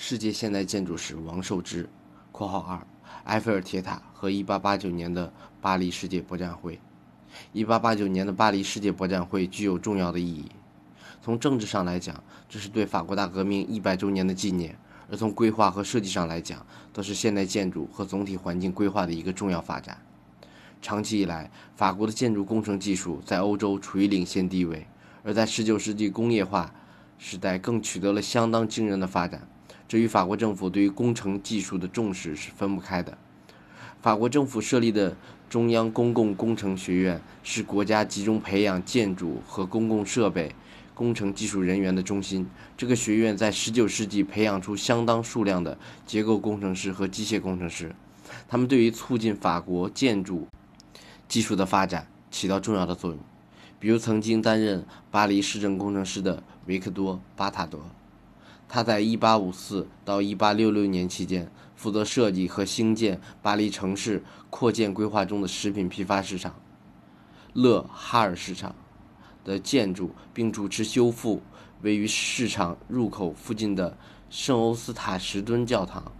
世界现代建筑史王寿之（括号二）埃菲尔铁塔和1889年的巴黎世界博览会。1889年的巴黎世界博览会具有重要的意义。从政治上来讲，这是对法国大革命一百周年的纪念；而从规划和设计上来讲，则是现代建筑和总体环境规划的一个重要发展。长期以来，法国的建筑工程技术在欧洲处于领先地位，而在19世纪工业化时代更取得了相当惊人的发展。这与法国政府对于工程技术的重视是分不开的。法国政府设立的中央公共工程学院是国家集中培养建筑和公共设备工程技术人员的中心。这个学院在19世纪培养出相当数量的结构工程师和机械工程师，他们对于促进法国建筑技术的发展起到重要的作用。比如，曾经担任巴黎市政工程师的维克多·巴塔德。他在1854到1866年期间，负责设计和兴建巴黎城市扩建规划中的食品批发市场——勒哈尔市场的建筑，并主持修复位于市场入口附近的圣欧斯塔什敦教堂。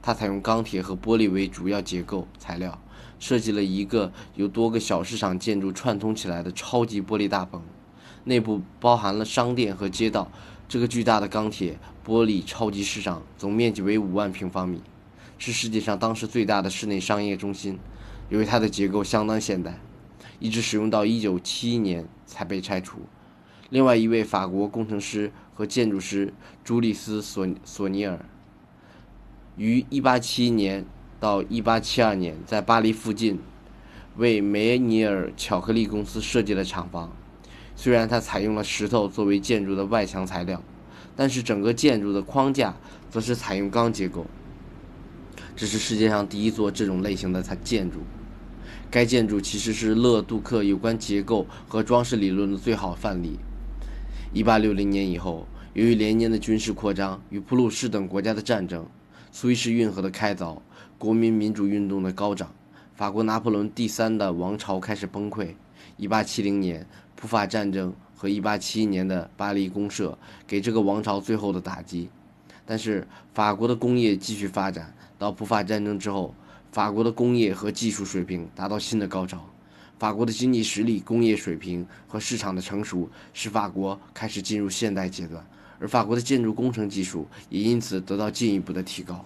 他采用钢铁和玻璃为主要结构材料，设计了一个由多个小市场建筑串通起来的超级玻璃大棚，内部包含了商店和街道。这个巨大的钢铁玻璃超级市场总面积为五万平方米，是世界上当时最大的室内商业中心。由于它的结构相当现代，一直使用到1971年才被拆除。另外一位法国工程师和建筑师朱利斯·索索尼尔，于1871年到1872年在巴黎附近为梅尼尔巧克力公司设计了厂房。虽然它采用了石头作为建筑的外墙材料，但是整个建筑的框架则是采用钢结构。这是世界上第一座这种类型的建筑。该建筑其实是勒杜克有关结构和装饰理论的最好范例。1860年以后，由于连年的军事扩张与普鲁士等国家的战争、苏伊士运河的开凿、国民民主运动的高涨，法国拿破仑第三的王朝开始崩溃。1870年。普法战争和1871年的巴黎公社给这个王朝最后的打击，但是法国的工业继续发展。到普法战争之后，法国的工业和技术水平达到新的高潮。法国的经济实力、工业水平和市场的成熟，使法国开始进入现代阶段，而法国的建筑工程技术也因此得到进一步的提高。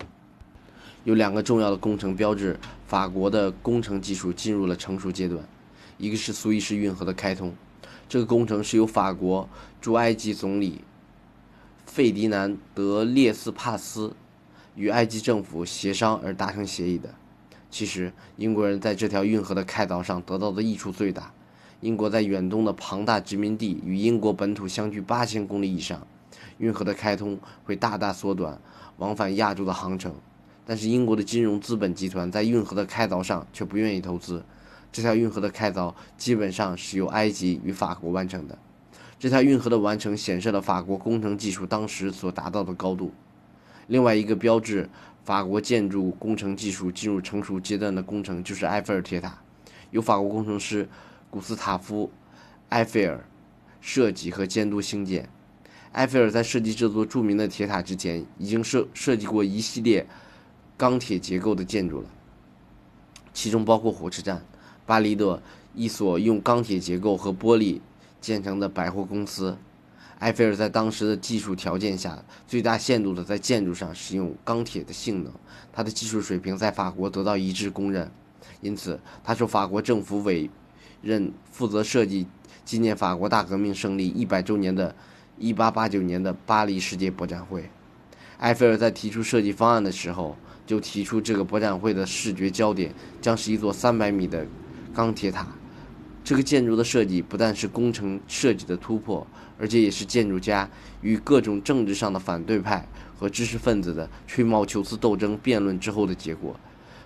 有两个重要的工程标志，法国的工程技术进入了成熟阶段，一个是苏伊士运河的开通。这个工程是由法国驻埃及总理费迪南·德列斯帕斯与埃及政府协商而达成协议的。其实，英国人在这条运河的开凿上得到的益处最大。英国在远东的庞大殖民地与英国本土相距八千公里以上，运河的开通会大大缩短往返亚洲的航程。但是，英国的金融资本集团在运河的开凿上却不愿意投资。这条运河的开凿基本上是由埃及与法国完成的。这条运河的完成显示了法国工程技术当时所达到的高度。另外一个标志法国建筑工程技术进入成熟阶段的工程就是埃菲尔铁塔，由法国工程师古斯塔夫·埃菲尔设计和监督兴建。埃菲尔在设计这座著名的铁塔之前，已经设设计过一系列钢铁结构的建筑了，其中包括火车站。巴黎的一所用钢铁结构和玻璃建成的百货公司，埃菲尔在当时的技术条件下，最大限度地在建筑上使用钢铁的性能，他的技术水平在法国得到一致公认，因此他受法国政府委任负责设计纪念法国大革命胜利一百周年的1889年的巴黎世界博览会。埃菲尔在提出设计方案的时候，就提出这个博览会的视觉焦点将是一座300米的。钢铁塔，这个建筑的设计不但是工程设计的突破，而且也是建筑家与各种政治上的反对派和知识分子的吹毛求疵斗争辩论之后的结果，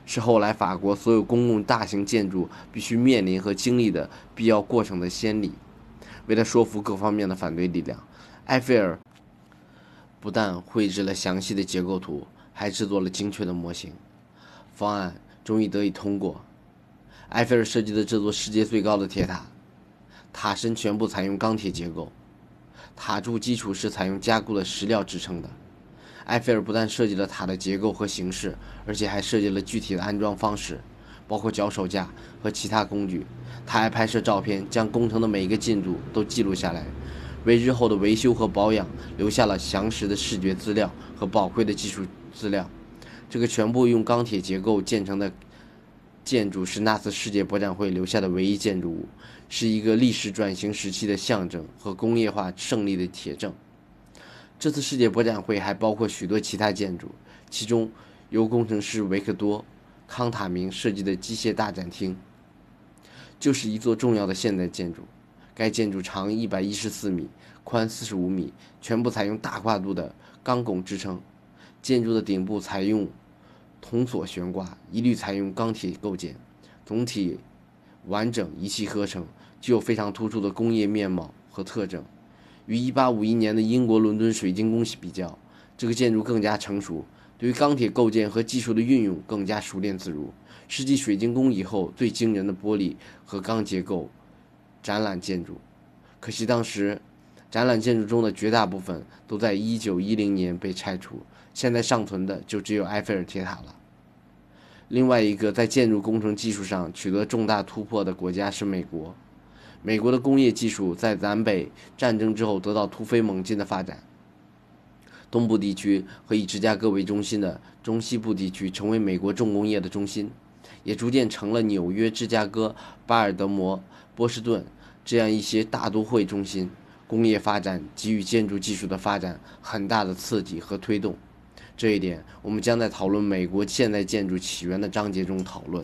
是后来法国所有公共大型建筑必须面临和经历的必要过程的先例。为了说服各方面的反对力量，埃菲尔不但绘制了详细的结构图，还制作了精确的模型。方案终于得以通过。埃菲尔设计的这座世界最高的铁塔，塔身全部采用钢铁结构，塔柱基础是采用加固的石料支撑的。埃菲尔不但设计了塔的结构和形式，而且还设计了具体的安装方式，包括脚手架和其他工具。他还拍摄照片，将工程的每一个进度都记录下来，为日后的维修和保养留下了详实的视觉资料和宝贵的技术资料。这个全部用钢铁结构建成的建筑是那次世界博览会留下的唯一建筑物，是一个历史转型时期的象征和工业化胜利的铁证。这次世界博览会还包括许多其他建筑，其中由工程师维克多·康塔明设计的机械大展厅。就是一座重要的现代建筑，该建筑长一百一十四米，宽四十五米，全部采用大跨度的钢拱支撑。建筑的顶部采用铜索悬挂，一律采用钢铁构件，总体完整一气呵成，具有非常突出的工业面貌和特征。与1851年的英国伦敦水晶宫比较，这个建筑更加成熟，对于钢铁构件和技术的运用更加熟练自如。世纪水晶宫以后最惊人的玻璃和钢结构展览建筑，可惜当时展览建筑中的绝大部分都在1910年被拆除，现在尚存的就只有埃菲尔铁塔了。另外一个在建筑工程技术上取得重大突破的国家是美国，美国的工业技术在南北战争之后得到突飞猛进的发展，东部地区和以芝加哥为中心的中西部地区成为美国重工业的中心。也逐渐成了纽约、芝加哥、巴尔的摩、波士顿这样一些大都会中心，工业发展给予建筑技术的发展很大的刺激和推动。这一点，我们将在讨论美国现代建筑起源的章节中讨论。